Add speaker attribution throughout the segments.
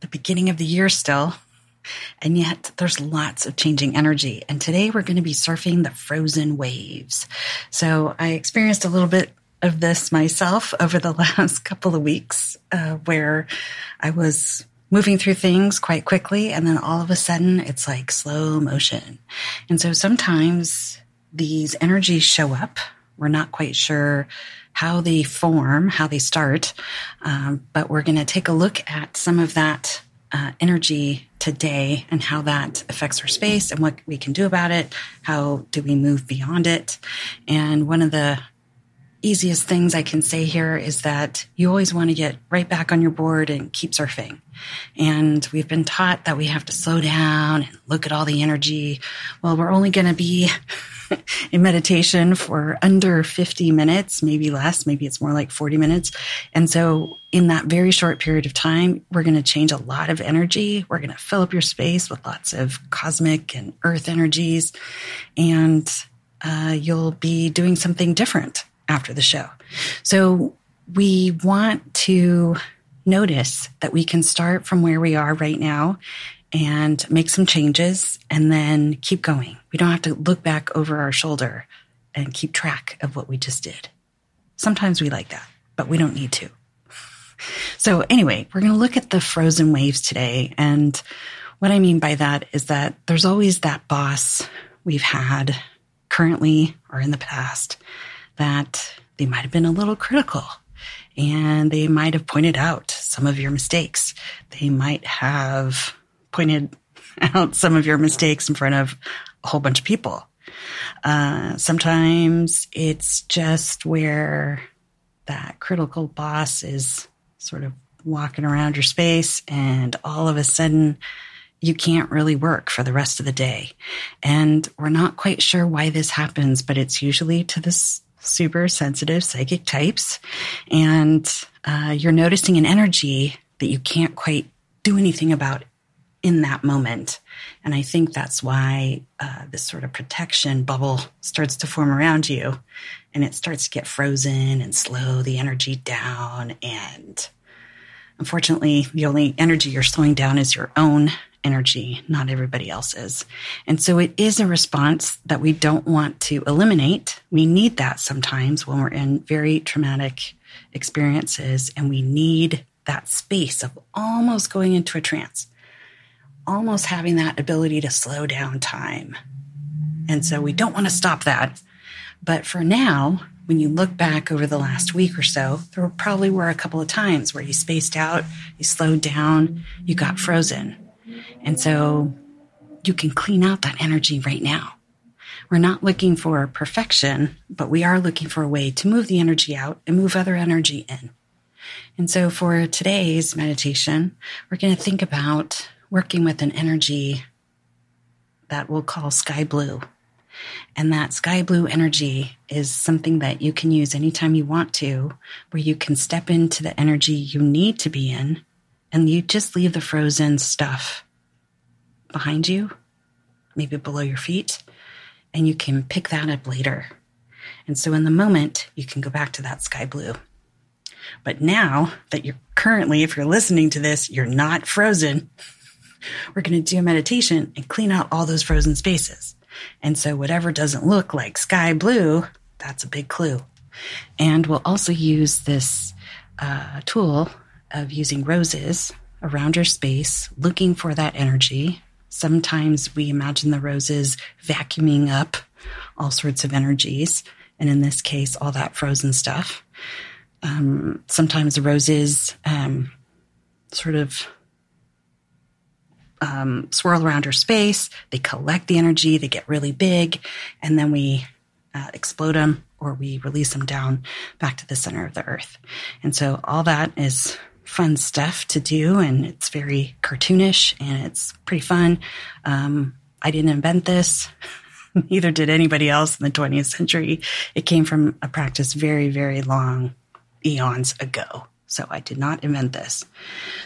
Speaker 1: the beginning of the year still, and yet there's lots of changing energy. And today we're going to be surfing the frozen waves. So I experienced a little bit of this myself over the last couple of weeks, uh, where I was moving through things quite quickly, and then all of a sudden it's like slow motion. And so sometimes these energies show up. We're not quite sure how they form, how they start. Um, but we're going to take a look at some of that uh, energy today and how that affects our space and what we can do about it. How do we move beyond it? And one of the easiest things I can say here is that you always want to get right back on your board and keep surfing. And we've been taught that we have to slow down and look at all the energy. Well, we're only going to be in meditation for under 50 minutes, maybe less, maybe it's more like 40 minutes. And so in that very short period of time, we're going to change a lot of energy. We're going to fill up your space with lots of cosmic and earth energies. And uh, you'll be doing something different after the show. So we want to notice that we can start from where we are right now and make some changes and then keep going. We don't have to look back over our shoulder and keep track of what we just did. Sometimes we like that, but we don't need to. So anyway, we're going to look at the frozen waves today. And what I mean by that is that there's always that boss we've had currently or in the past that they might have been a little critical and they might have pointed out some of your mistakes. They might have pointed out some of your mistakes in front of a whole bunch of people. Uh, sometimes it's just where that critical boss is sort of walking around your space and all of a sudden you can't really work for the rest of the day. And we're not quite sure why this happens, but it's usually to this super sensitive psychic types. And uh, you're noticing an energy that you can't quite do anything about in that moment. And I think that's why uh, this sort of protection bubble starts to form around you and it starts to get frozen and slow the energy down. And unfortunately, the only energy you're slowing down is your own energy, not everybody else's. And so it is a response that we don't want to eliminate. We need that sometimes when we're in very traumatic experiences and we need that space of almost going into a trance almost having that ability to slow down time. And so we don't want to stop that. But for now, when you look back over the last week or so, there probably were a couple of times where you spaced out, you slowed down, you got frozen. And so you can clean out that energy right now. We're not looking for perfection, but we are looking for a way to move the energy out and move other energy in. And so for today's meditation, we're going to think about working with an energy that we'll call sky blue. And that sky blue energy is something that you can use anytime you want to, where you can step into the energy you need to be in and you just leave the frozen stuff behind you, maybe below your feet, and you can pick that up later. And so in the moment, you can go back to that sky blue. But now that you're currently, if you're listening to this, you're not frozen. We're going to do a meditation and clean out all those frozen spaces. And so whatever doesn't look like sky blue, that's a big clue. And we'll also use this uh, tool of using roses around your space, looking for that energy. Sometimes we imagine the roses vacuuming up all sorts of energies. And in this case, all that frozen stuff. Um, sometimes the roses um, sort of um, swirl around our space. They collect the energy, they get really big, and then we uh, explode them or we release them down back to the center of the earth. And so all that is fun stuff to do, and it's very cartoonish and it's pretty fun. Um, I didn't invent this. Neither did anybody else in the 20th century. It came from a practice very, very long eons ago. So I did not invent this.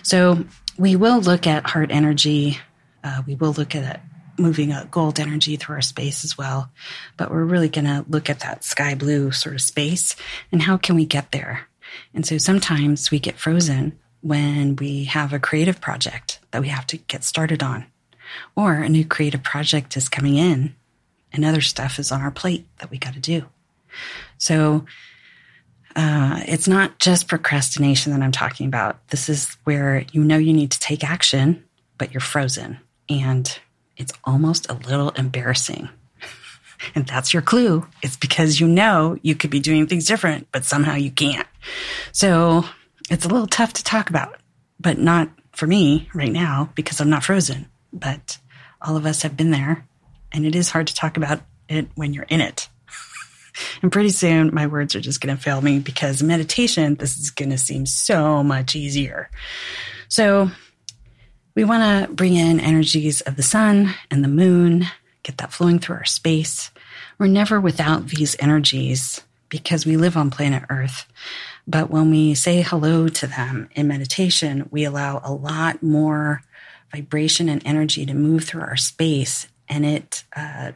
Speaker 1: So we will look at heart energy. Uh, we will look at moving a gold energy through our space as well. But we're really going to look at that sky blue sort of space and how can we get there? And so sometimes we get frozen when we have a creative project that we have to get started on, or a new creative project is coming in and other stuff is on our plate that we got to do. So uh, it's not just procrastination that I'm talking about. This is where you know you need to take action, but you're frozen. And it's almost a little embarrassing. and that's your clue. It's because you know you could be doing things different, but somehow you can't. So it's a little tough to talk about, but not for me right now because I'm not frozen. But all of us have been there, and it is hard to talk about it when you're in it. And pretty soon my words are just going to fail me because meditation, this is going to seem so much easier. So we want to bring in energies of the sun and the moon, get that flowing through our space. We're never without these energies because we live on planet Earth. But when we say hello to them in meditation, we allow a lot more vibration and energy to move through our space, and it uh,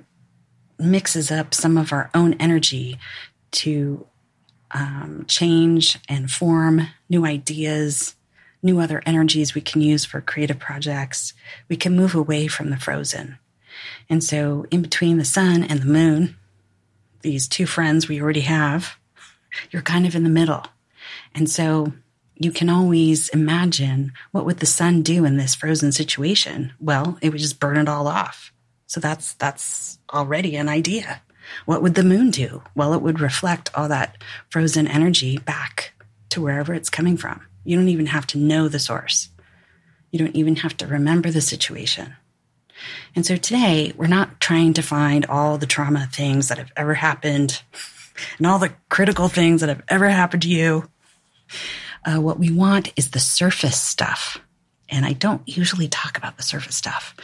Speaker 1: mixes up some of our own energy to um, change and form new ideas, new other energies we can use for creative projects. We can move away from the frozen. And so, in between the sun and the moon, these two friends we already have, you're kind of in the middle. And so, you can always imagine what would the sun do in this frozen situation? Well, it would just burn it all off. So that's that's already an idea. What would the moon do? Well, it would reflect all that frozen energy back to wherever it's coming from. You don't even have to know the source. You don't even have to remember the situation. And so today, we're not trying to find all the trauma things that have ever happened and all the critical things that have ever happened to you. Uh, what we want is the surface stuff. And I don't usually talk about the surface stuff,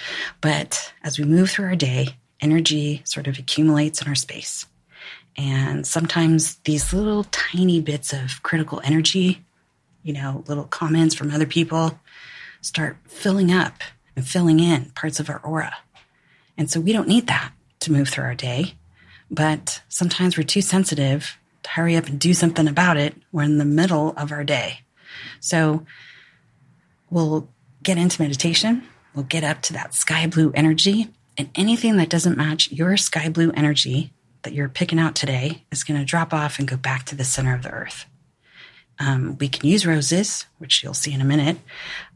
Speaker 1: but as we move through our day, energy sort of accumulates in our space. And sometimes these little tiny bits of critical energy you know, little comments from other people start filling up and filling in parts of our aura. And so we don't need that to move through our day. But sometimes we're too sensitive to hurry up and do something about it. We're in the middle of our day. So we'll get into meditation. We'll get up to that sky blue energy. And anything that doesn't match your sky blue energy that you're picking out today is going to drop off and go back to the center of the earth. Um, we can use roses, which you'll see in a minute,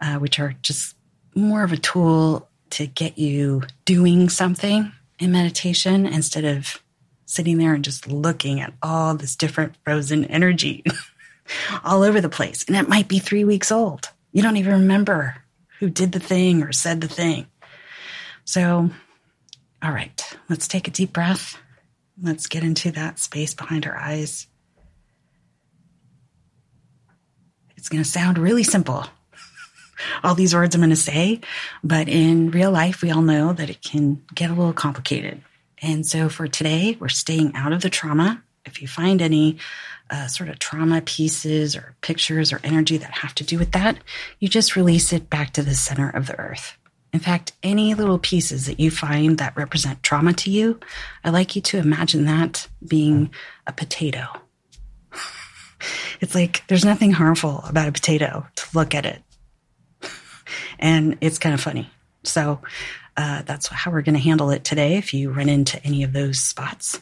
Speaker 1: uh, which are just more of a tool to get you doing something in meditation instead of sitting there and just looking at all this different frozen energy all over the place. And it might be three weeks old. You don't even remember who did the thing or said the thing. So, all right, let's take a deep breath. Let's get into that space behind our eyes. It's going to sound really simple. all these words I'm going to say, but in real life, we all know that it can get a little complicated. And so for today, we're staying out of the trauma. If you find any uh, sort of trauma pieces or pictures or energy that have to do with that, you just release it back to the center of the earth. In fact, any little pieces that you find that represent trauma to you, I like you to imagine that being a potato it's like there's nothing harmful about a potato to look at it. and it's kind of funny. So uh, that's how we're going to handle it today if you run into any of those spots.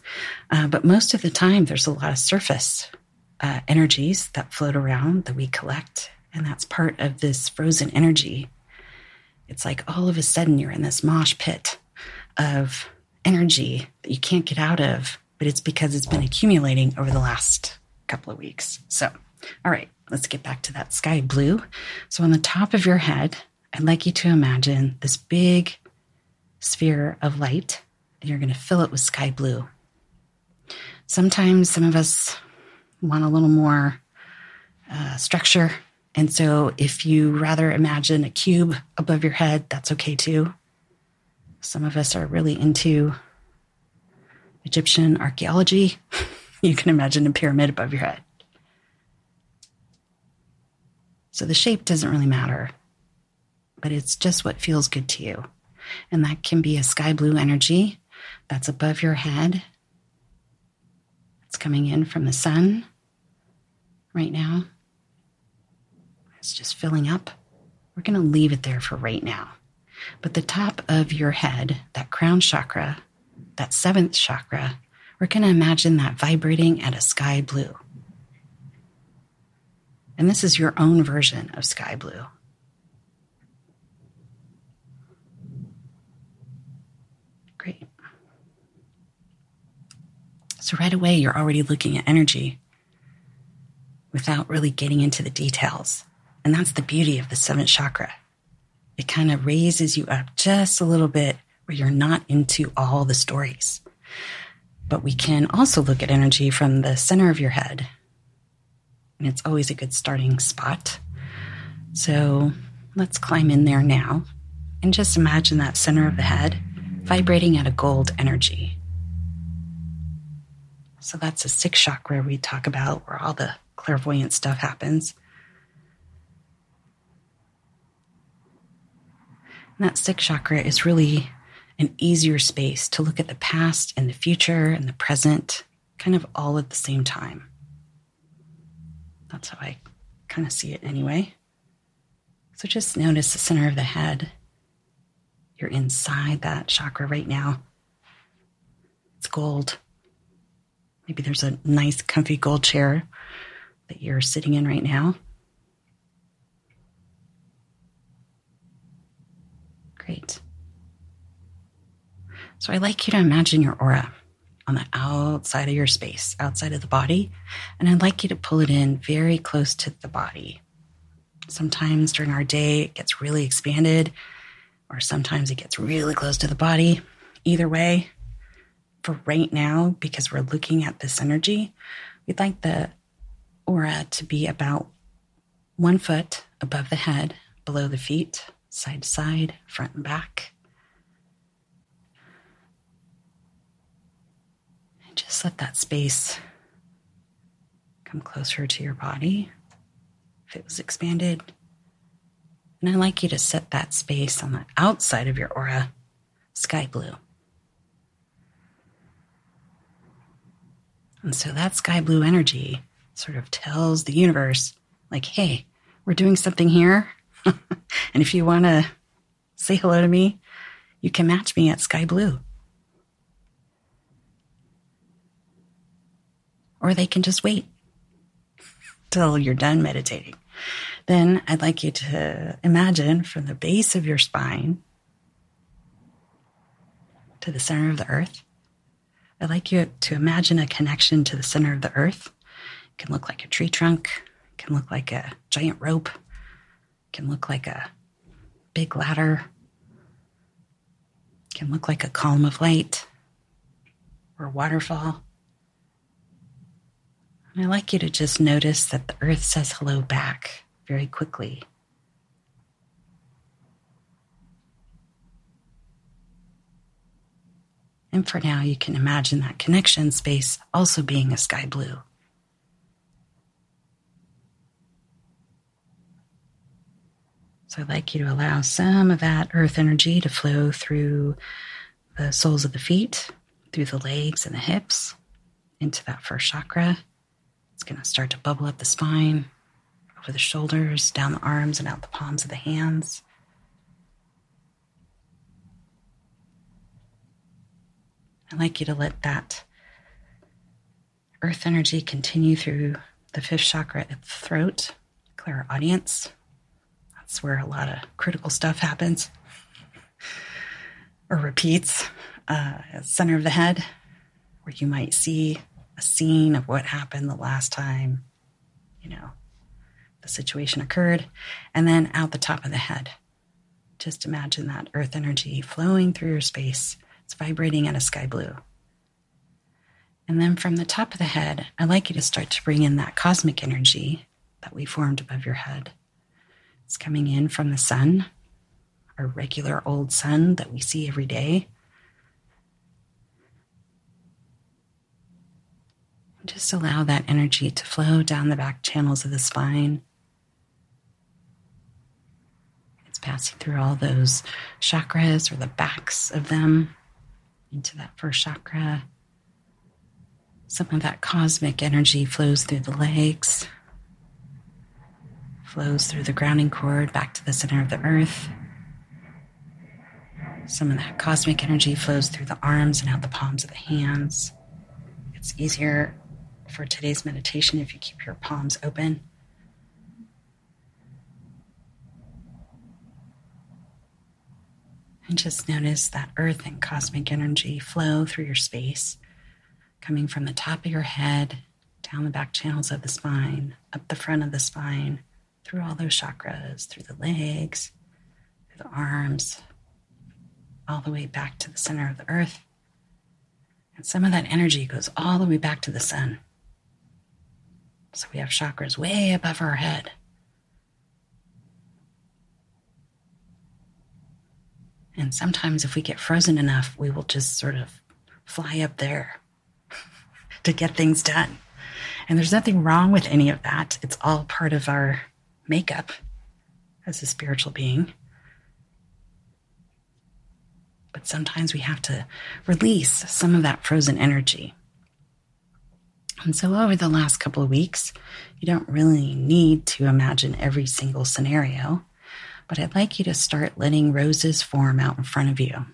Speaker 1: Uh, but most of the time, there's a lot of surface uh, energies that float around that we collect. And that's part of this frozen energy. It's like all of a sudden you're in this mosh pit of energy that you can't get out of, but it's because it's been accumulating over the last couple of weeks. So, all right, let's get back to that sky blue. So, on the top of your head, I'd like you to imagine this big sphere of light, and you're going to fill it with sky blue. Sometimes some of us want a little more uh, structure And so if you rather imagine a cube above your head, that's okay too. Some of us are really into Egyptian archaeology. you can imagine a pyramid above your head. So the shape doesn't really matter, but it's just what feels good to you. And that can be a sky blue energy that's above your head. It's coming in from the sun right now. It's just filling up. We're going to leave it there for right now. But the top of your head, that crown chakra, that seventh chakra, we're going to imagine that vibrating at a sky blue. And this is your own version of sky blue. Great. So, right away, you're already looking at energy without really getting into the details. And that's the beauty of the seventh chakra. It kind of raises you up just a little bit where you're not into all the stories. But we can also look at energy from the center of your head. And it's always a good starting spot. So let's climb in there now and just imagine that center of the head vibrating at a gold energy. So that's a sixth chakra we talk about where all the clairvoyant stuff happens. And that sixth chakra is really an easier space to look at the past and the future and the present, kind of all at the same time. That's how I kind of see it anyway. So just notice the center of the head. You're inside that chakra right now. It's gold. Maybe there's a nice, comfy gold chair that you're sitting in right now. Great. So I'd like you to imagine your aura on the outside of your space, outside of the body, and I'd like you to pull it in very close to the body. Sometimes during our day, it gets really expanded, or sometimes it gets really close to the body. Either way, for right now, because we're looking at this energy, we'd like the aura to be about one foot above the head, below the feet, side to side, front and back. And just let that space come closer to your body if it was expanded. And I'd like you to set that space on the outside of your aura sky blue. And so that sky blue energy sort of tells the universe, like, hey, we're doing something here. and if you want to say hello to me, you can match me at Sky Blue. Or they can just wait till you're done meditating. Then I'd like you to imagine from the base of your spine to the center of the earth. I'd like you to imagine a connection to the center of the earth. It can look like a tree trunk, it can look like a giant rope, it can look like a big ladder, it can look like a column of light or a waterfall. And I like you to just notice that the earth says hello back very quickly. And for now, you can imagine that connection space also being a sky blue. So I'd like you to allow some of that earth energy to flow through the soles of the feet, through the legs and the hips, into that first chakra. It's going to start to bubble up the spine, over the shoulders, down the arms, and out the palms of the hands. I'd like you to let that earth energy continue through the fifth chakra at the throat, clairaudience, that's where a lot of critical stuff happens or repeats. Uh, center of the head, where you might see a scene of what happened the last time, you know, the situation occurred. And then out the top of the head. Just imagine that earth energy flowing through your space. It's vibrating at a sky blue. And then from the top of the head, I'd like you to start to bring in that cosmic energy that we formed above your head It's coming in from the sun, our regular old sun that we see every day. Just allow that energy to flow down the back channels of the spine. It's passing through all those chakras or the backs of them into that first chakra. Some of that cosmic energy flows through the legs, flows through the grounding cord back to the center of the earth. Some of that cosmic energy flows through the arms and out the palms of the hands. It's easier for today's meditation if you keep your palms open. And just notice that earth and cosmic energy flow through your space, coming from the top of your head, down the back channels of the spine, up the front of the spine, through all those chakras, through the legs, through the arms, all the way back to the center of the earth. And some of that energy goes all the way back to the sun. So we have chakras way above our head. And sometimes, if we get frozen enough, we will just sort of fly up there to get things done. And there's nothing wrong with any of that. It's all part of our makeup as a spiritual being. But sometimes we have to release some of that frozen energy. And so, over the last couple of weeks, you don't really need to imagine every single scenario, but I'd like you to start letting roses form out in front of you.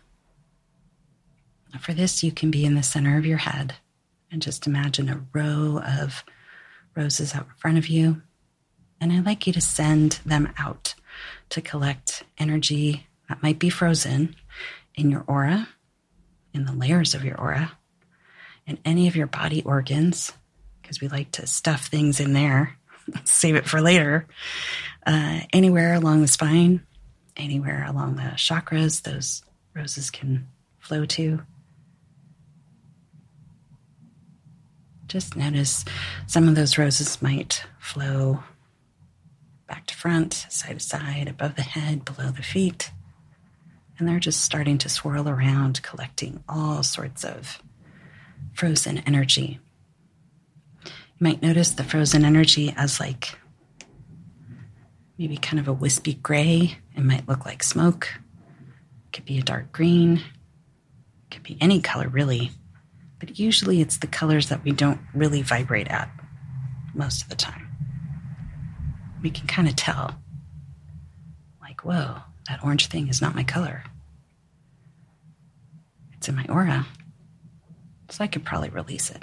Speaker 1: For this, you can be in the center of your head and just imagine a row of roses out in front of you. And I'd like you to send them out to collect energy that might be frozen in your aura, in the layers of your aura, in any of your body organs, because we like to stuff things in there, save it for later. Uh, anywhere along the spine, anywhere along the chakras, those roses can flow to. Just notice some of those roses might flow back to front, side to side, above the head, below the feet. And they're just starting to swirl around, collecting all sorts of frozen energy You might notice the frozen energy as like maybe kind of a wispy gray. It might look like smoke. It could be a dark green. It could be any color, really. But usually it's the colors that we don't really vibrate at most of the time. We can kind of tell, like, whoa, that orange thing is not my color. It's in my aura. So I could probably release it.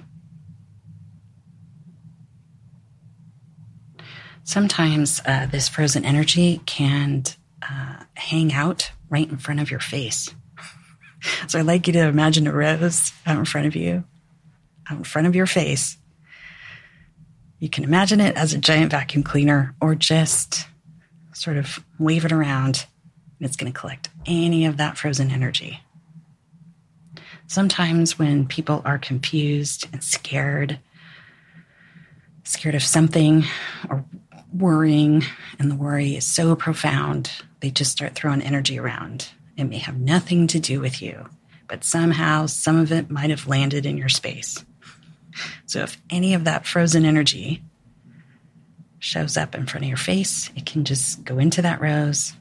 Speaker 1: Sometimes uh, this frozen energy can uh, hang out right in front of your face. so I'd like you to imagine a rose out in front of you, out in front of your face. You can imagine it as a giant vacuum cleaner or just sort of wave it around and it's going to collect any of that frozen energy. Sometimes when people are confused and scared, scared of something or worrying, and the worry is so profound, they just start throwing energy around. It may have nothing to do with you, but somehow some of it might have landed in your space. So if any of that frozen energy shows up in front of your face, it can just go into that rose.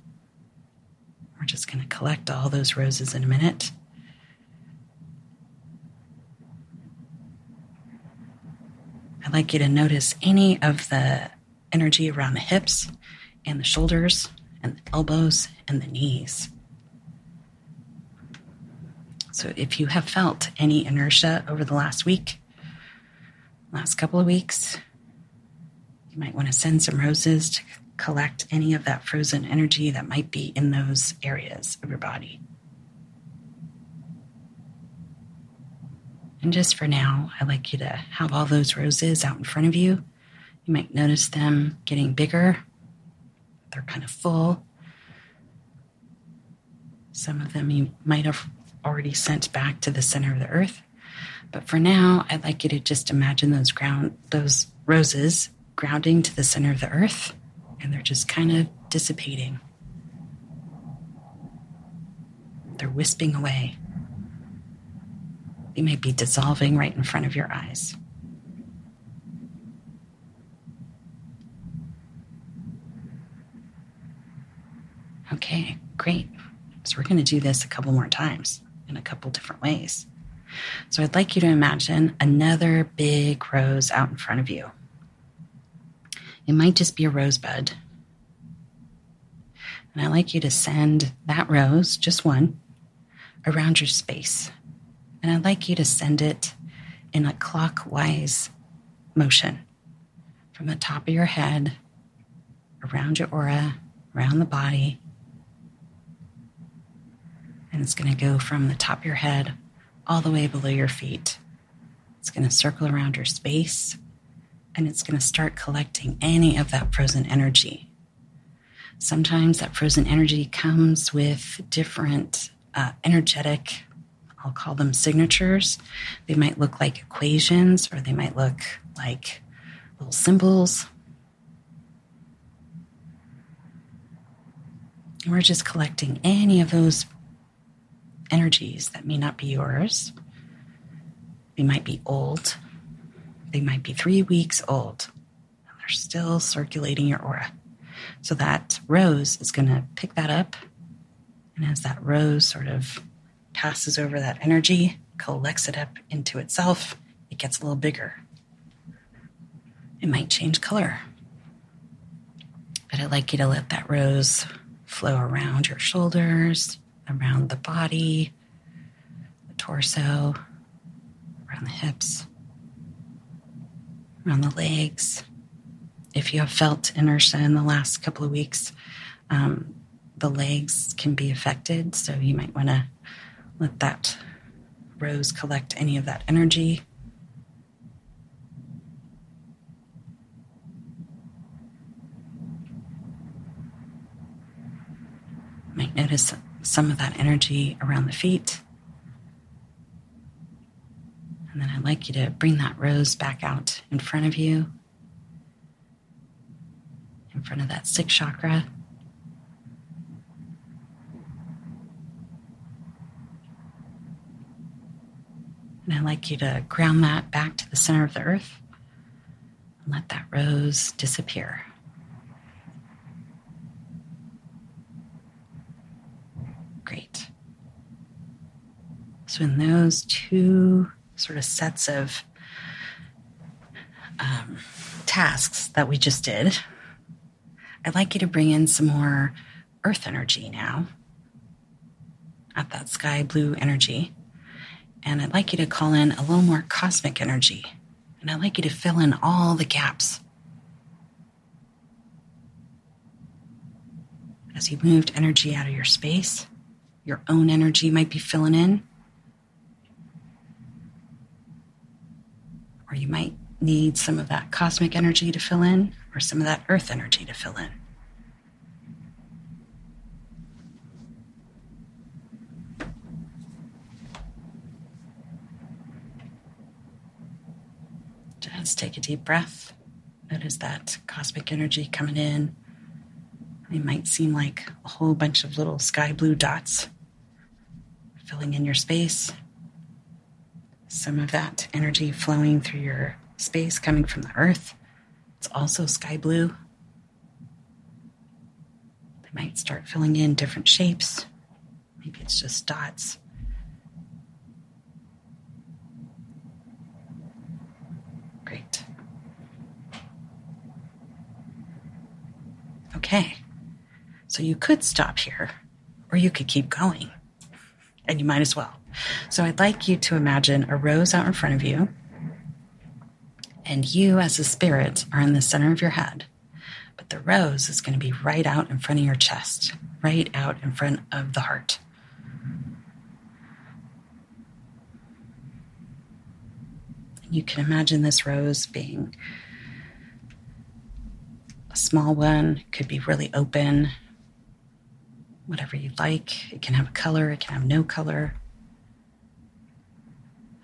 Speaker 1: We're just going to collect all those roses in a minute. I'd like you to notice any of the energy around the hips and the shoulders and the elbows and the knees. So if you have felt any inertia over the last week, last couple of weeks, you might want to send some roses to collect any of that frozen energy that might be in those areas of your body. And just for now, I'd like you to have all those roses out in front of you you might notice them getting bigger. They're kind of full. Some of them you might have already sent back to the center of the earth. But for now, I'd like you to just imagine those ground those roses grounding to the center of the earth and they're just kind of dissipating. They're wisping away. They may be dissolving right in front of your eyes. Okay, great. So we're going to do this a couple more times in a couple different ways. So I'd like you to imagine another big rose out in front of you. It might just be a rosebud. And I'd like you to send that rose, just one, around your space. And I'd like you to send it in a clockwise motion from the top of your head, around your aura, around the body. And it's going to go from the top of your head all the way below your feet. It's going to circle around your space and it's going to start collecting any of that frozen energy. Sometimes that frozen energy comes with different uh, energetic, I'll call them signatures. They might look like equations or they might look like little symbols. And we're just collecting any of those energies that may not be yours. They might be old. They might be three weeks old. And they're still circulating your aura. So that rose is going to pick that up. And as that rose sort of passes over that energy, collects it up into itself, it gets a little bigger. It might change color. But I'd like you to let that rose flow around your shoulders, around the body, the torso, around the hips, around the legs. If you have felt inertia in the last couple of weeks, um, the legs can be affected. So you might want to let that rose collect any of that energy. Might notice some of that energy around the feet. And then I'd like you to bring that rose back out in front of you, in front of that sixth chakra. And I'd like you to ground that back to the center of the earth and let that rose disappear. Great. So, in those two sort of sets of um, tasks that we just did, I'd like you to bring in some more earth energy now at that sky blue energy. And I'd like you to call in a little more cosmic energy. And I'd like you to fill in all the gaps. As you moved energy out of your space, your own energy might be filling in. Or you might need some of that cosmic energy to fill in, or some of that earth energy to fill in. Just take a deep breath. Notice that cosmic energy coming in. They might seem like a whole bunch of little sky blue dots filling in your space. Some of that energy flowing through your space coming from the earth. It's also sky blue. They might start filling in different shapes. Maybe it's just dots. Great. Okay. So you could stop here, or you could keep going and you might as well. So I'd like you to imagine a rose out in front of you, and you, as a spirit, are in the center of your head. But the rose is going to be right out in front of your chest, right out in front of the heart. You can imagine this rose being a small one, could be really open, whatever you like. It can have a color, it can have no color.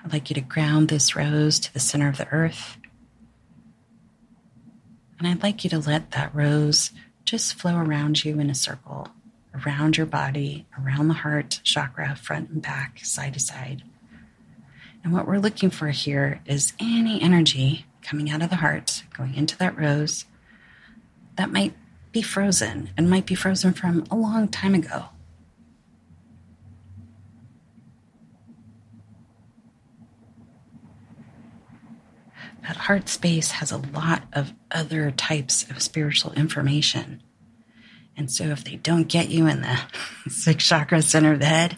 Speaker 1: I'd like you to ground this rose to the center of the earth. And I'd like you to let that rose just flow around you in a circle, around your body, around the heart chakra, front and back, side to side. And what we're looking for here is any energy coming out of the heart, going into that rose, that might be frozen and might be frozen from a long time ago. That heart space has a lot of other types of spiritual information. And so if they don't get you in the sixth chakra center of the head,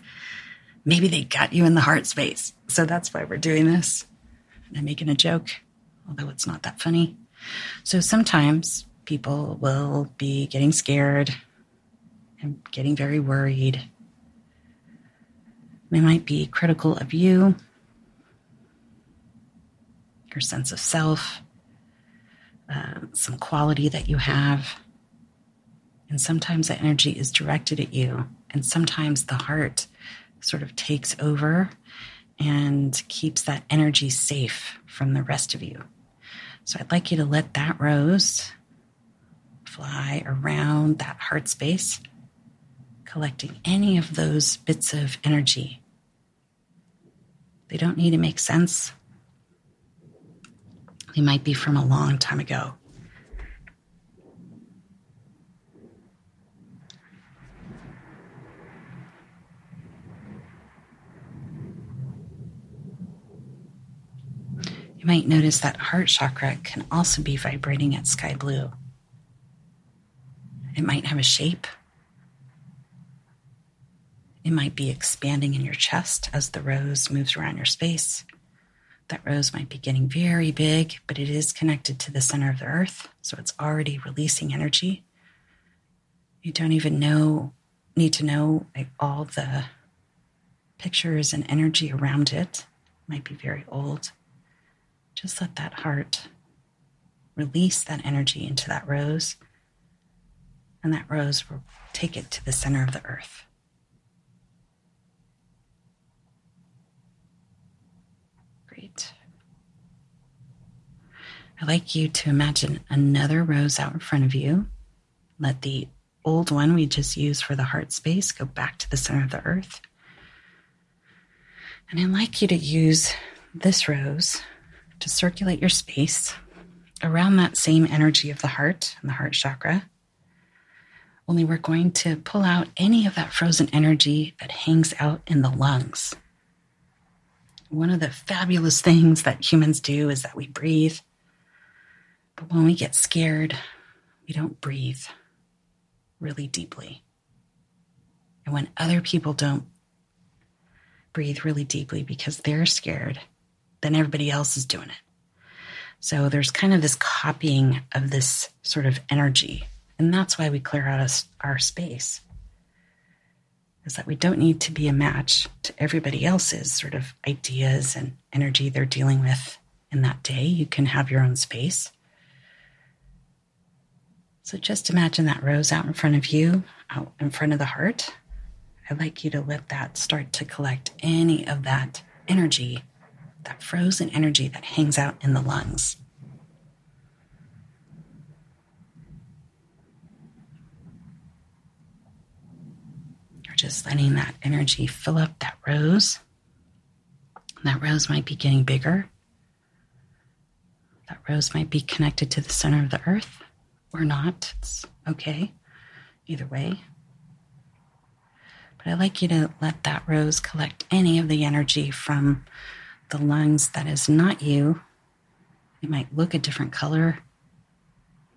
Speaker 1: maybe they got you in the heart space. So that's why we're doing this. I'm making a joke, although it's not that funny. So sometimes people will be getting scared and getting very worried. They might be critical of you, your sense of self, uh, some quality that you have. And sometimes that energy is directed at you, and sometimes the heart sort of takes over and keeps that energy safe from the rest of you. So I'd like you to let that rose fly around that heart space, collecting any of those bits of energy. They don't need to make sense. They might be from a long time ago. You might notice that heart chakra can also be vibrating at sky blue. It might have a shape. It might be expanding in your chest as the rose moves around your space. That rose might be getting very big, but it is connected to the center of the earth, so it's already releasing energy. You don't even know need to know like, all the pictures and energy around it. it might be very old just let that heart release that energy into that rose, and that rose will take it to the center of the earth. Great. I'd like you to imagine another rose out in front of you. Let the old one we just used for the heart space go back to the center of the earth. And I'd like you to use this rose to circulate your space around that same energy of the heart and the heart chakra. Only we're going to pull out any of that frozen energy that hangs out in the lungs. One of the fabulous things that humans do is that we breathe. But when we get scared, we don't breathe really deeply. And when other people don't breathe really deeply because they're scared, then everybody else is doing it. So there's kind of this copying of this sort of energy. And that's why we clear out our space. Is that we don't need to be a match to everybody else's sort of ideas and energy they're dealing with in that day. You can have your own space. So just imagine that rose out in front of you, out in front of the heart. I'd like you to let that start to collect any of that energy that frozen energy that hangs out in the lungs. You're just letting that energy fill up that rose. That rose might be getting bigger. That rose might be connected to the center of the earth or not. It's okay. Either way. But I'd like you to let that rose collect any of the energy from the lungs that is not you. It might look a different color,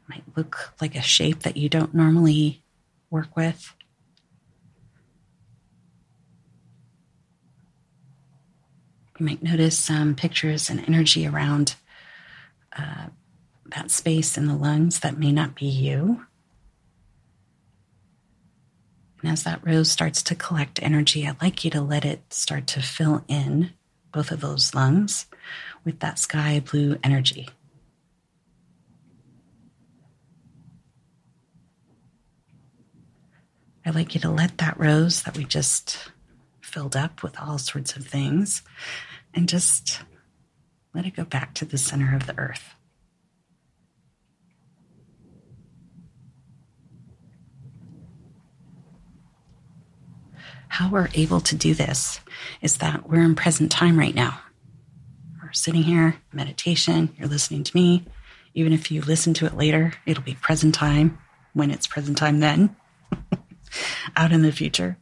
Speaker 1: it might look like a shape that you don't normally work with. You might notice some pictures and energy around uh, that space in the lungs that may not be you. And as that rose starts to collect energy, I'd like you to let it start to fill in both of those lungs with that sky blue energy. I'd like you to let that rose that we just filled up with all sorts of things and just let it go back to the center of the earth. How we're able to do this is that we're in present time right now. We're sitting here, meditation, you're listening to me. Even if you listen to it later, it'll be present time when it's present time then, out in the future.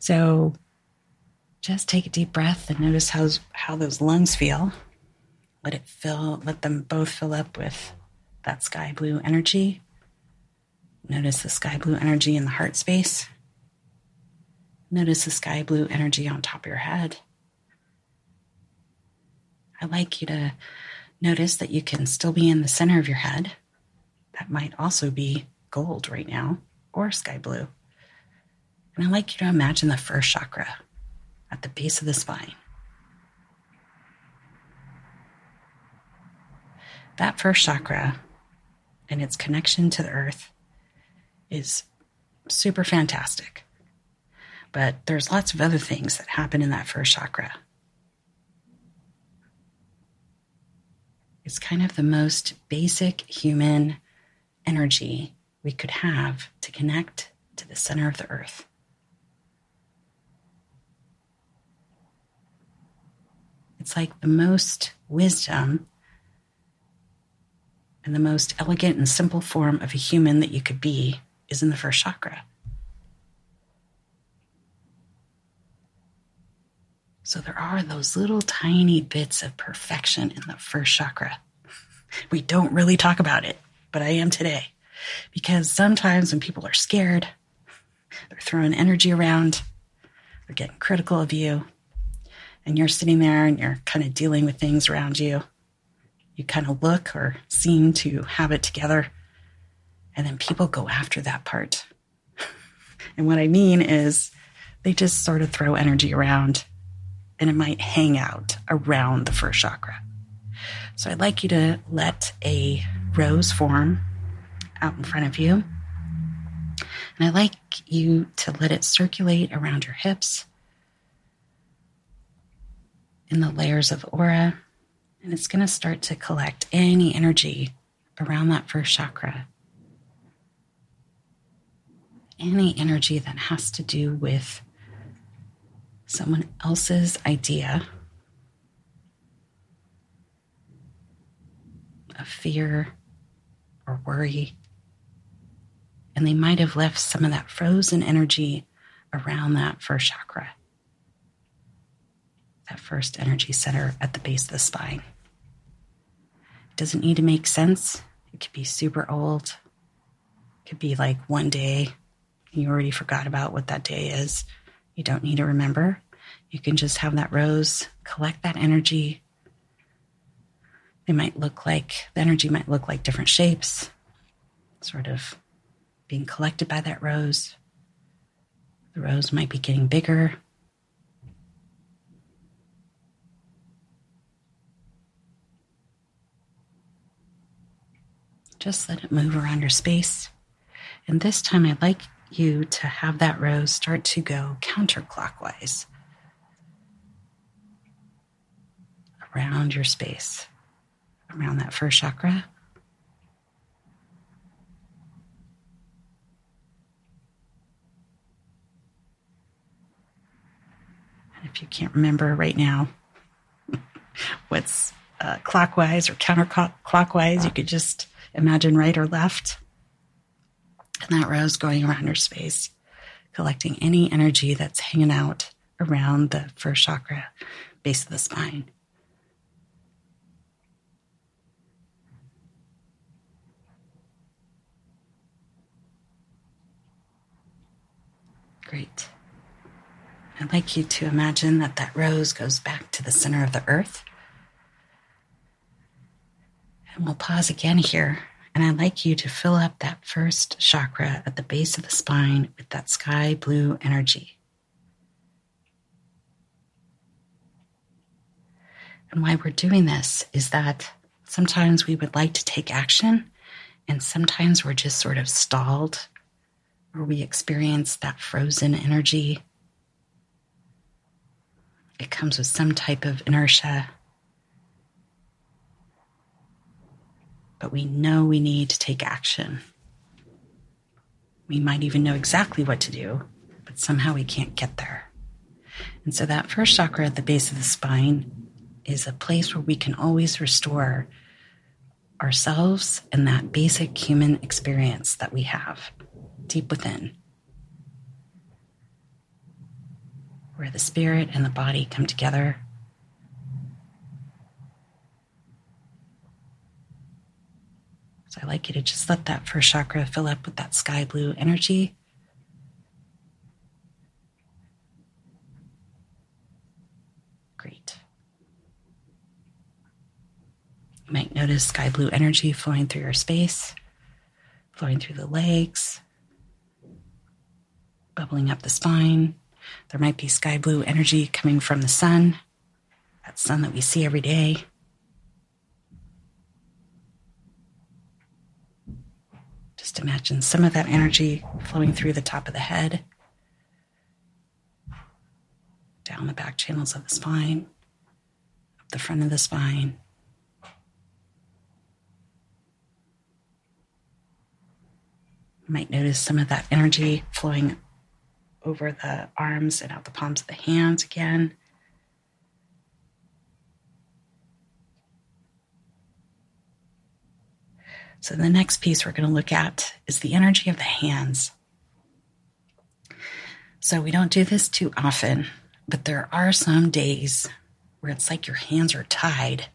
Speaker 1: So just take a deep breath and notice how, how those lungs feel. Let it fill, let them both fill up with that sky blue energy. Notice the sky blue energy in the heart space. Notice the sky blue energy on top of your head. I'd like you to notice that you can still be in the center of your head. That might also be gold right now or sky blue. And I'd like you to imagine the first chakra at the base of the spine. That first chakra and its connection to the earth is super fantastic. But there's lots of other things that happen in that first chakra. It's kind of the most basic human energy we could have to connect to the center of the earth. It's like the most wisdom and the most elegant and simple form of a human that you could be is in the first chakra. So there are those little tiny bits of perfection in the first chakra. We don't really talk about it, but I am today. Because sometimes when people are scared, they're throwing energy around, they're getting critical of you, and you're sitting there and you're kind of dealing with things around you. You kind of look or seem to have it together, and then people go after that part. and what I mean is they just sort of throw energy around and it might hang out around the first chakra. So I'd like you to let a rose form out in front of you. And I'd like you to let it circulate around your hips in the layers of aura. And it's going to start to collect any energy around that first chakra. Any energy that has to do with someone else's idea of fear or worry. And they might have left some of that frozen energy around that first chakra, that first energy center at the base of the spine. It doesn't need to make sense. It could be super old. It could be like one day you already forgot about what that day is. You don't need to remember. You can just have that rose collect that energy. They might look like, the energy might look like different shapes, sort of being collected by that rose. The rose might be getting bigger. Just let it move around your space. And this time, I'd like you to have that rose start to go counterclockwise around your space, around that first chakra. And if you can't remember right now what's uh, clockwise or counterclockwise, you could just imagine right or left. And that rose going around your space, collecting any energy that's hanging out around the first chakra, base of the spine. Great. I'd like you to imagine that that rose goes back to the center of the earth. And we'll pause again here and I'd like you to fill up that first chakra at the base of the spine with that sky blue energy. And why we're doing this is that sometimes we would like to take action, and sometimes we're just sort of stalled, or we experience that frozen energy. It comes with some type of inertia but we know we need to take action. We might even know exactly what to do, but somehow we can't get there. And so that first chakra at the base of the spine is a place where we can always restore ourselves and that basic human experience that we have deep within. Where the spirit and the body come together. So I like you to just let that first chakra fill up with that sky blue energy. Great. You might notice sky blue energy flowing through your space, flowing through the legs, bubbling up the spine. There might be sky blue energy coming from the sun, that sun that we see every day. Just imagine some of that energy flowing through the top of the head, down the back channels of the spine, up the front of the spine. You might notice some of that energy flowing over the arms and out the palms of the hands again. So, the next piece we're going to look at is the energy of the hands. So, we don't do this too often, but there are some days where it's like your hands are tied.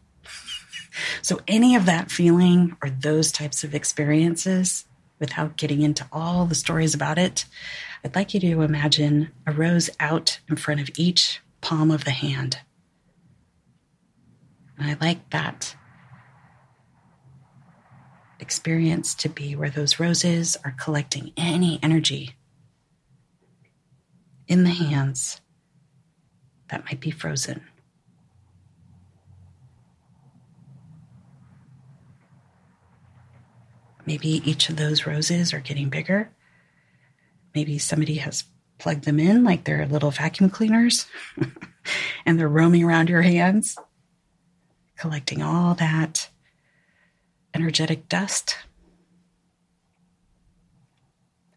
Speaker 1: So, any of that feeling or those types of experiences, without getting into all the stories about it, I'd like you to imagine a rose out in front of each palm of the hand. And I like that experience to be where those roses are collecting any energy in the hands that might be frozen. Maybe each of those roses are getting bigger. Maybe somebody has plugged them in like they're little vacuum cleaners and they're roaming around your hands, collecting all that energetic dust.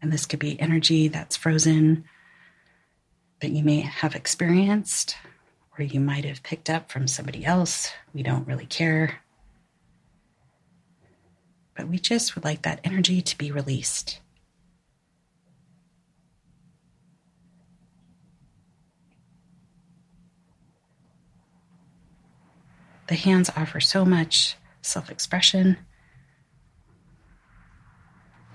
Speaker 1: And this could be energy that's frozen that you may have experienced or you might have picked up from somebody else. We don't really care but we just would like that energy to be released. The hands offer so much self expression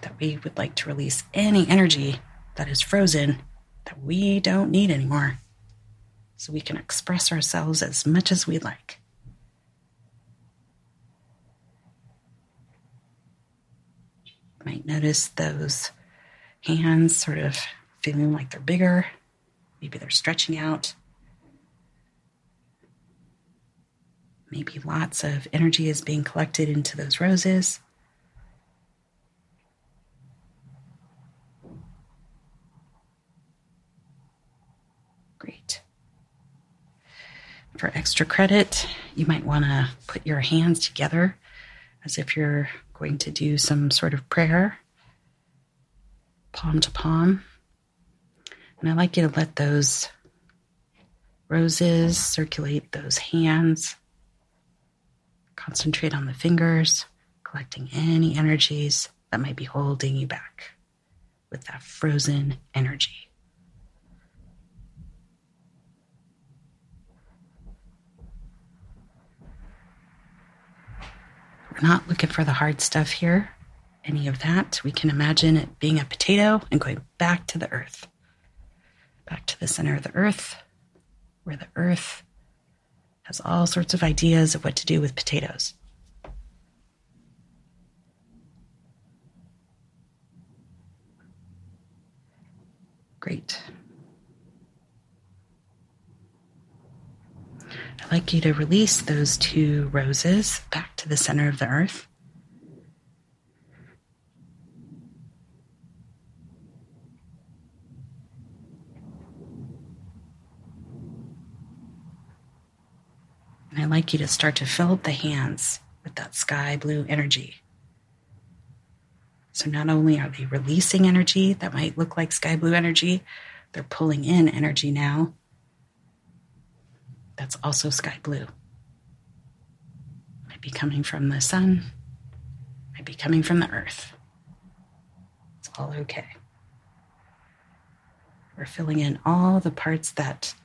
Speaker 1: that we would like to release any energy that is frozen that we don't need anymore so we can express ourselves as much as we like. You might notice those hands sort of feeling like they're bigger. Maybe they're stretching out. Maybe lots of energy is being collected into those roses. Great. For extra credit, you might want to put your hands together as if you're going to do some sort of prayer, palm to palm. And I like you to let those roses circulate those hands. Concentrate on the fingers, collecting any energies that might be holding you back with that frozen energy. We're not looking for the hard stuff here, any of that. We can imagine it being a potato and going back to the earth, back to the center of the earth, where the earth has all sorts of ideas of what to do with potatoes. Great. I'd like you to release those two roses back to the center of the earth. And I'd like you to start to fill up the hands with that sky blue energy. So not only are they releasing energy that might look like sky blue energy, they're pulling in energy now. That's also sky blue. Might be coming from the sun, might be coming from the earth. It's all okay. We're filling in all the parts that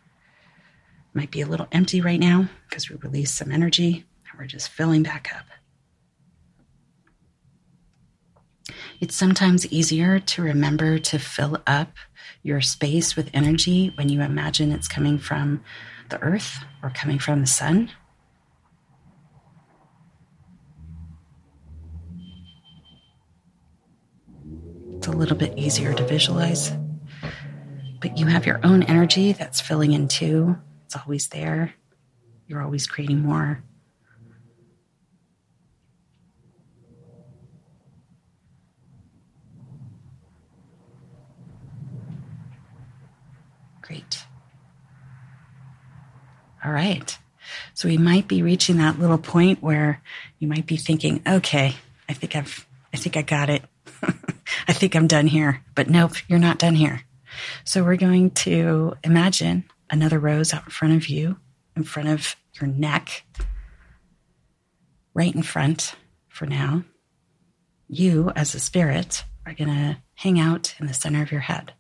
Speaker 1: might be a little empty right now because we released some energy and we're just filling back up. It's sometimes easier to remember to fill up your space with energy when you imagine it's coming from the earth or coming from the sun. It's a little bit easier to visualize. But you have your own energy that's filling in too. It's always there. You're always creating more. Great. All right. So we might be reaching that little point where you might be thinking, okay, I think I've, I think I got it. I think I'm done here. But nope, you're not done here. So we're going to imagine another rose out in front of you, in front of your neck, right in front for now. You, as a spirit, are going to hang out in the center of your head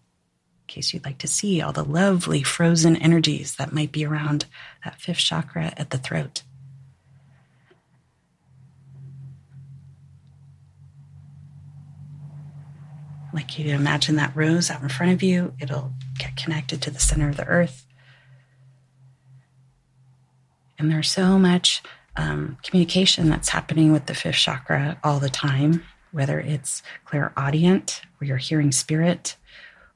Speaker 1: in case you'd like to see all the lovely frozen energies that might be around that fifth chakra at the throat. Like you to imagine that rose out in front of you. It'll get connected to the center of the earth. And there's so much um, communication that's happening with the fifth chakra all the time, whether it's clairaudient, where you're hearing spirit,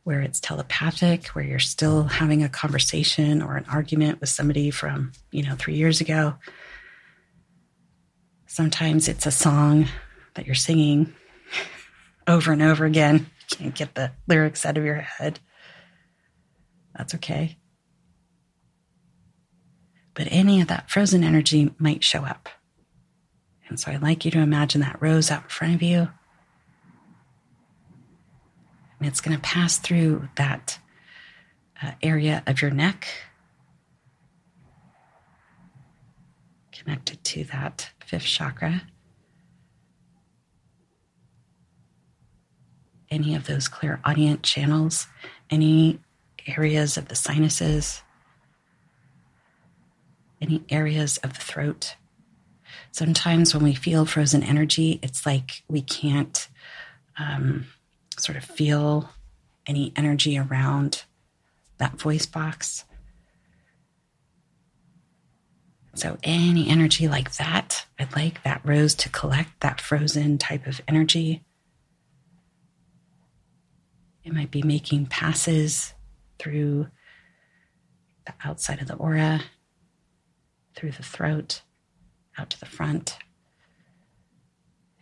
Speaker 1: where it's telepathic, where you're still having a conversation or an argument with somebody from, you know, three years ago. Sometimes it's a song that you're singing over and over again. You can't get the lyrics out of your head. That's okay. But any of that frozen energy might show up. And so I'd like you to imagine that rose out in front of you and it's going to pass through that uh, area of your neck, connected to that fifth chakra. Any of those clairaudient channels, any areas of the sinuses, any areas of the throat. Sometimes when we feel frozen energy, it's like we can't um, sort of feel any energy around that voice box. So, any energy like that, I'd like that rose to collect that frozen type of energy. It might be making passes through the outside of the aura, through the throat, out to the front.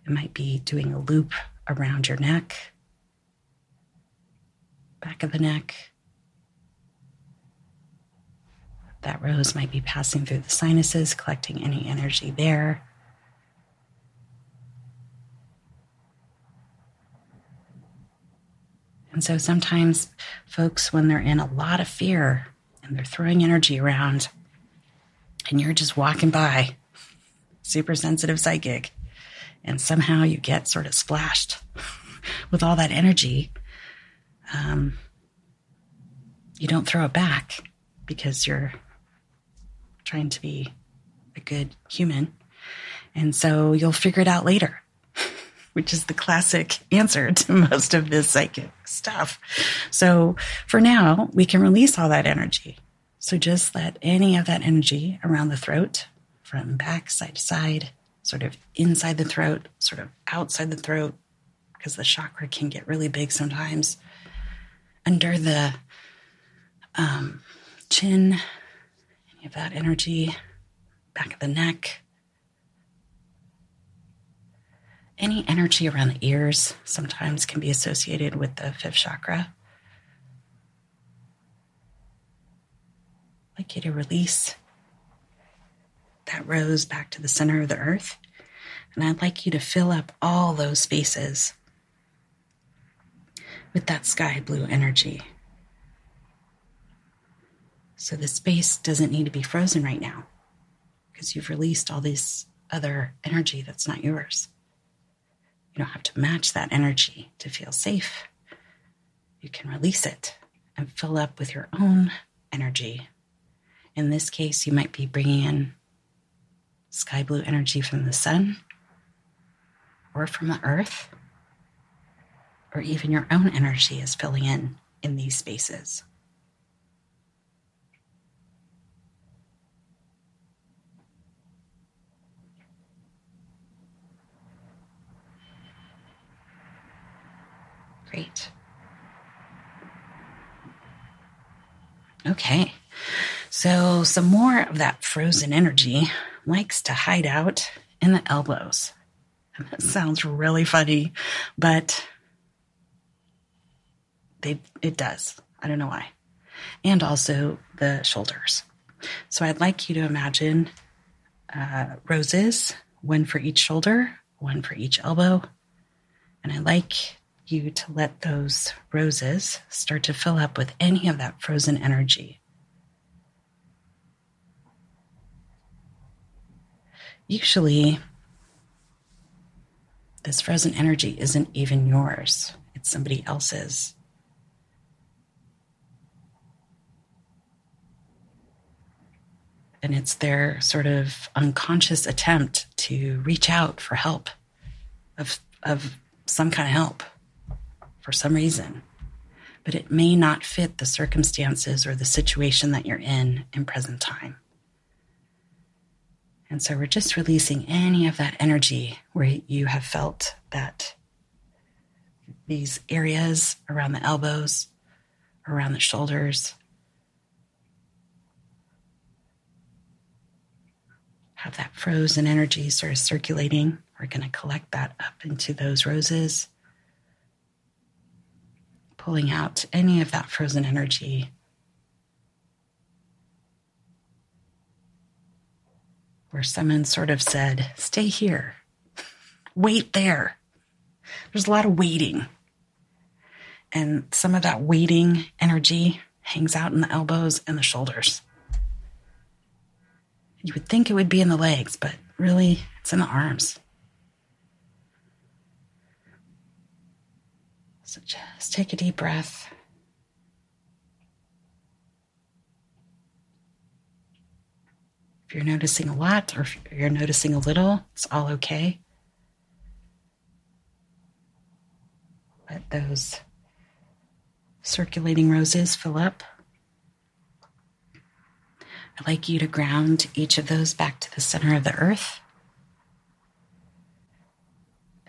Speaker 1: It might be doing a loop around your neck back of the neck. That rose might be passing through the sinuses, collecting any energy there. And so sometimes folks, when they're in a lot of fear and they're throwing energy around, and you're just walking by, super sensitive psychic, and somehow you get sort of splashed with all that energy, um, you don't throw it back because you're trying to be a good human. And so you'll figure it out later, which is the classic answer to most of this psychic stuff. So for now, we can release all that energy. So just let any of that energy around the throat, from back, side to side, sort of inside the throat, sort of outside the throat, because the chakra can get really big sometimes under the um, chin, any of that energy, back of the neck. Any energy around the ears sometimes can be associated with the fifth chakra. I'd like you to release that rose back to the center of the earth. And I'd like you to fill up all those spaces with that sky blue energy. So the space doesn't need to be frozen right now because you've released all this other energy that's not yours. You don't have to match that energy to feel safe. You can release it and fill up with your own energy. In this case, you might be bringing in sky blue energy from the sun or from the earth, or even your own energy is filling in in these spaces. Great. Okay. So, some more of that frozen energy likes to hide out in the elbows. And that sounds really funny, but they, it does. I don't know why. And also the shoulders. So, I'd like you to imagine uh, roses, one for each shoulder, one for each elbow. And I like you to let those roses start to fill up with any of that frozen energy. Usually, this frozen energy isn't even yours, it's somebody else's. And it's their sort of unconscious attempt to reach out for help, of, of some kind of help for some reason, but it may not fit the circumstances or the situation that you're in in present time. And so we're just releasing any of that energy where you have felt that these areas around the elbows, around the shoulders, have that frozen energy sort of circulating. We're going to collect that up into those roses pulling out any of that frozen energy. Where someone sort of said, Stay here, wait there. There's a lot of waiting. And some of that waiting energy hangs out in the elbows and the shoulders. You would think it would be in the legs, but really, it's in the arms. So just take a deep breath. If you're noticing a lot or if you're noticing a little, it's all okay. Let those circulating roses fill up. I'd like you to ground each of those back to the center of the earth.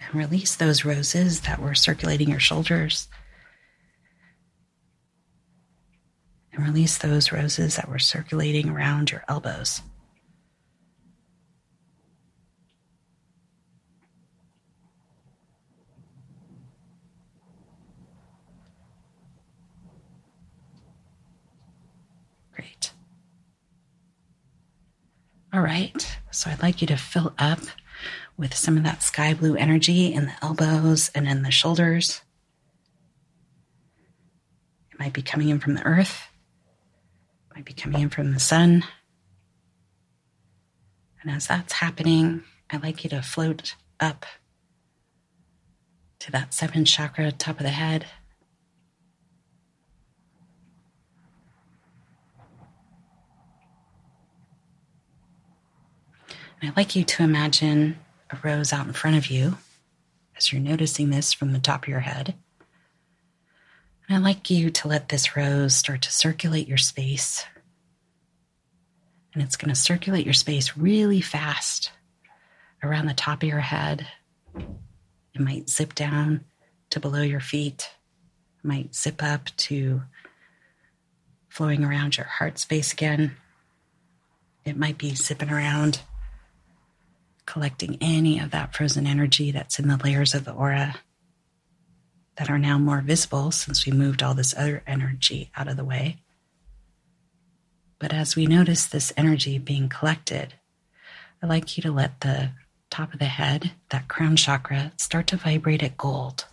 Speaker 1: and release those roses that were circulating your shoulders. And release those roses that were circulating around your elbows. Great. All right. So I'd like you to fill up with some of that sky blue energy in the elbows and in the shoulders. It might be coming in from the earth, it might be coming in from the sun. And as that's happening, I'd like you to float up to that seventh chakra, top of the head. And I'd like you to imagine a rose out in front of you as you're noticing this from the top of your head. And I'd like you to let this rose start to circulate your space. And it's going to circulate your space really fast around the top of your head. It might zip down to below your feet, it might zip up to flowing around your heart space again. It might be zipping around collecting any of that frozen energy that's in the layers of the aura that are now more visible since we moved all this other energy out of the way. But as we notice this energy being collected, I'd like you to let the top of the head, that crown chakra, start to vibrate at gold.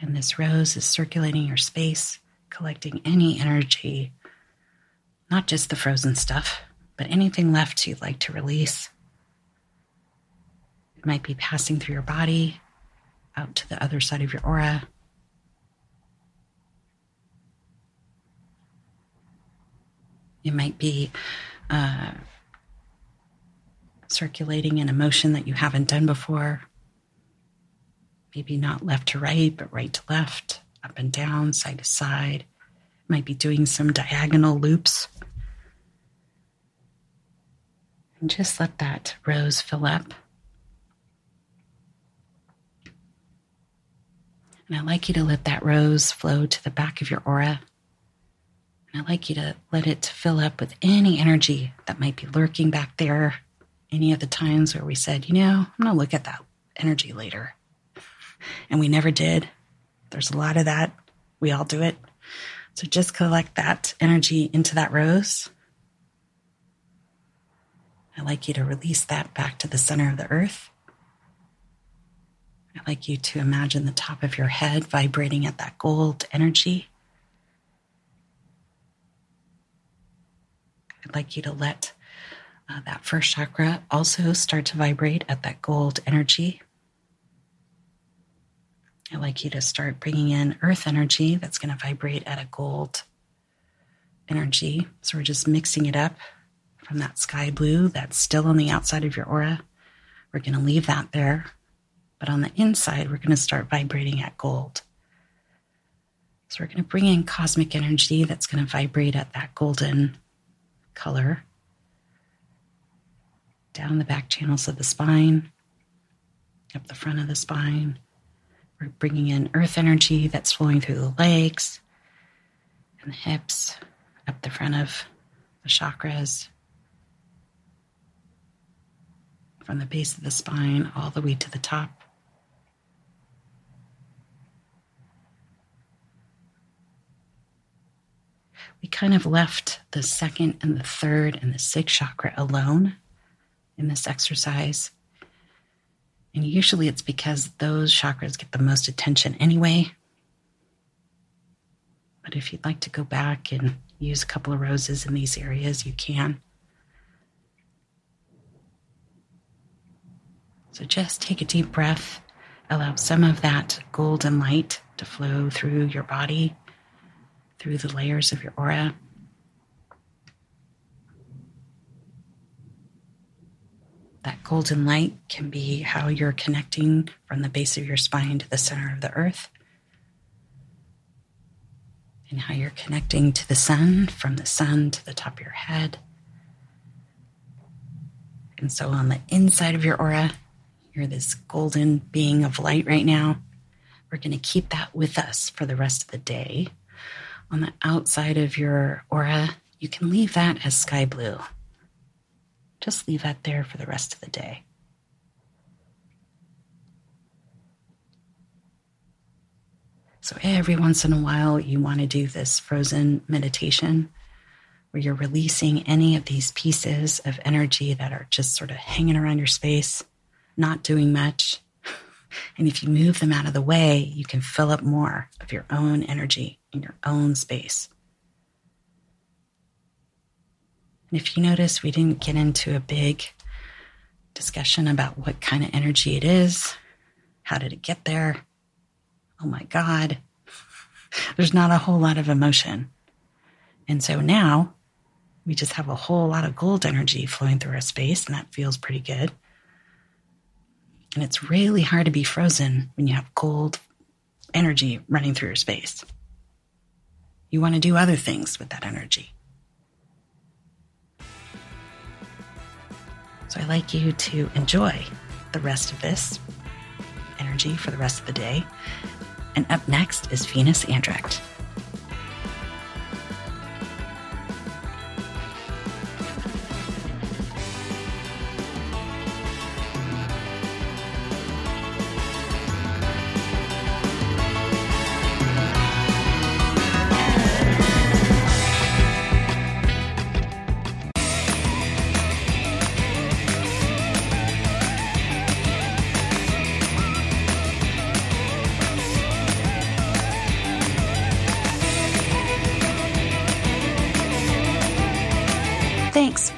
Speaker 1: And this rose is circulating your space, collecting any energy, not just the frozen stuff, but anything left you'd like to release. It might be passing through your body out to the other side of your aura. It might be uh, circulating an emotion that you haven't done before. Maybe not left to right, but right to left, up and down, side to side. Might be doing some diagonal loops. And just let that rose fill up. And I'd like you to let that rose flow to the back of your aura. And I'd like you to let it fill up with any energy that might be lurking back there. Any of the times where we said, you know, I'm going to look at that energy later. And we never did. There's a lot of that. We all do it. So just collect that energy into that rose. I'd like you to release that back to the center of the earth. I'd like you to imagine the top of your head vibrating at that gold energy. I'd like you to let uh, that first chakra also start to vibrate at that gold energy. I'd like you to start bringing in earth energy that's going to vibrate at a gold energy. So we're just mixing it up from that sky blue that's still on the outside of your aura. We're going to leave that there. But on the inside, we're going to start vibrating at gold. So we're going to bring in cosmic energy that's going to vibrate at that golden color down the back channels of the spine, up the front of the spine. We're bringing in earth energy that's flowing through the legs and the hips, up the front of the chakras, from the base of the spine all the way to the top. we kind of left the second and the third and the sixth chakra alone in this exercise. And usually it's because those chakras get the most attention anyway. But if you'd like to go back and use a couple of roses in these areas, you can. So just take a deep breath, allow some of that golden light to flow through your body through the layers of your aura. That golden light can be how you're connecting from the base of your spine to the center of the earth, and how you're connecting to the sun from the sun to the top of your head. And so, on the inside of your aura, you're this golden being of light right now. We're going to keep that with us for the rest of the day on the outside of your aura, you can leave that as sky blue. Just leave that there for the rest of the day. So, every once in a while, you want to do this frozen meditation where you're releasing any of these pieces of energy that are just sort of hanging around your space, not doing much. And if you move them out of the way, you can fill up more of your own energy in your own space. And if you notice, we didn't get into a big discussion about what kind of energy it is. How did it get there? Oh my God. There's not a whole lot of emotion. And so now we just have a whole lot of gold energy flowing through our space, and that feels pretty good. And it's really hard to be frozen when you have cold energy running through your space. You want to do other things with that energy. So I'd like you to enjoy the rest of this energy for the rest of the day. And up next is Venus Andrecht.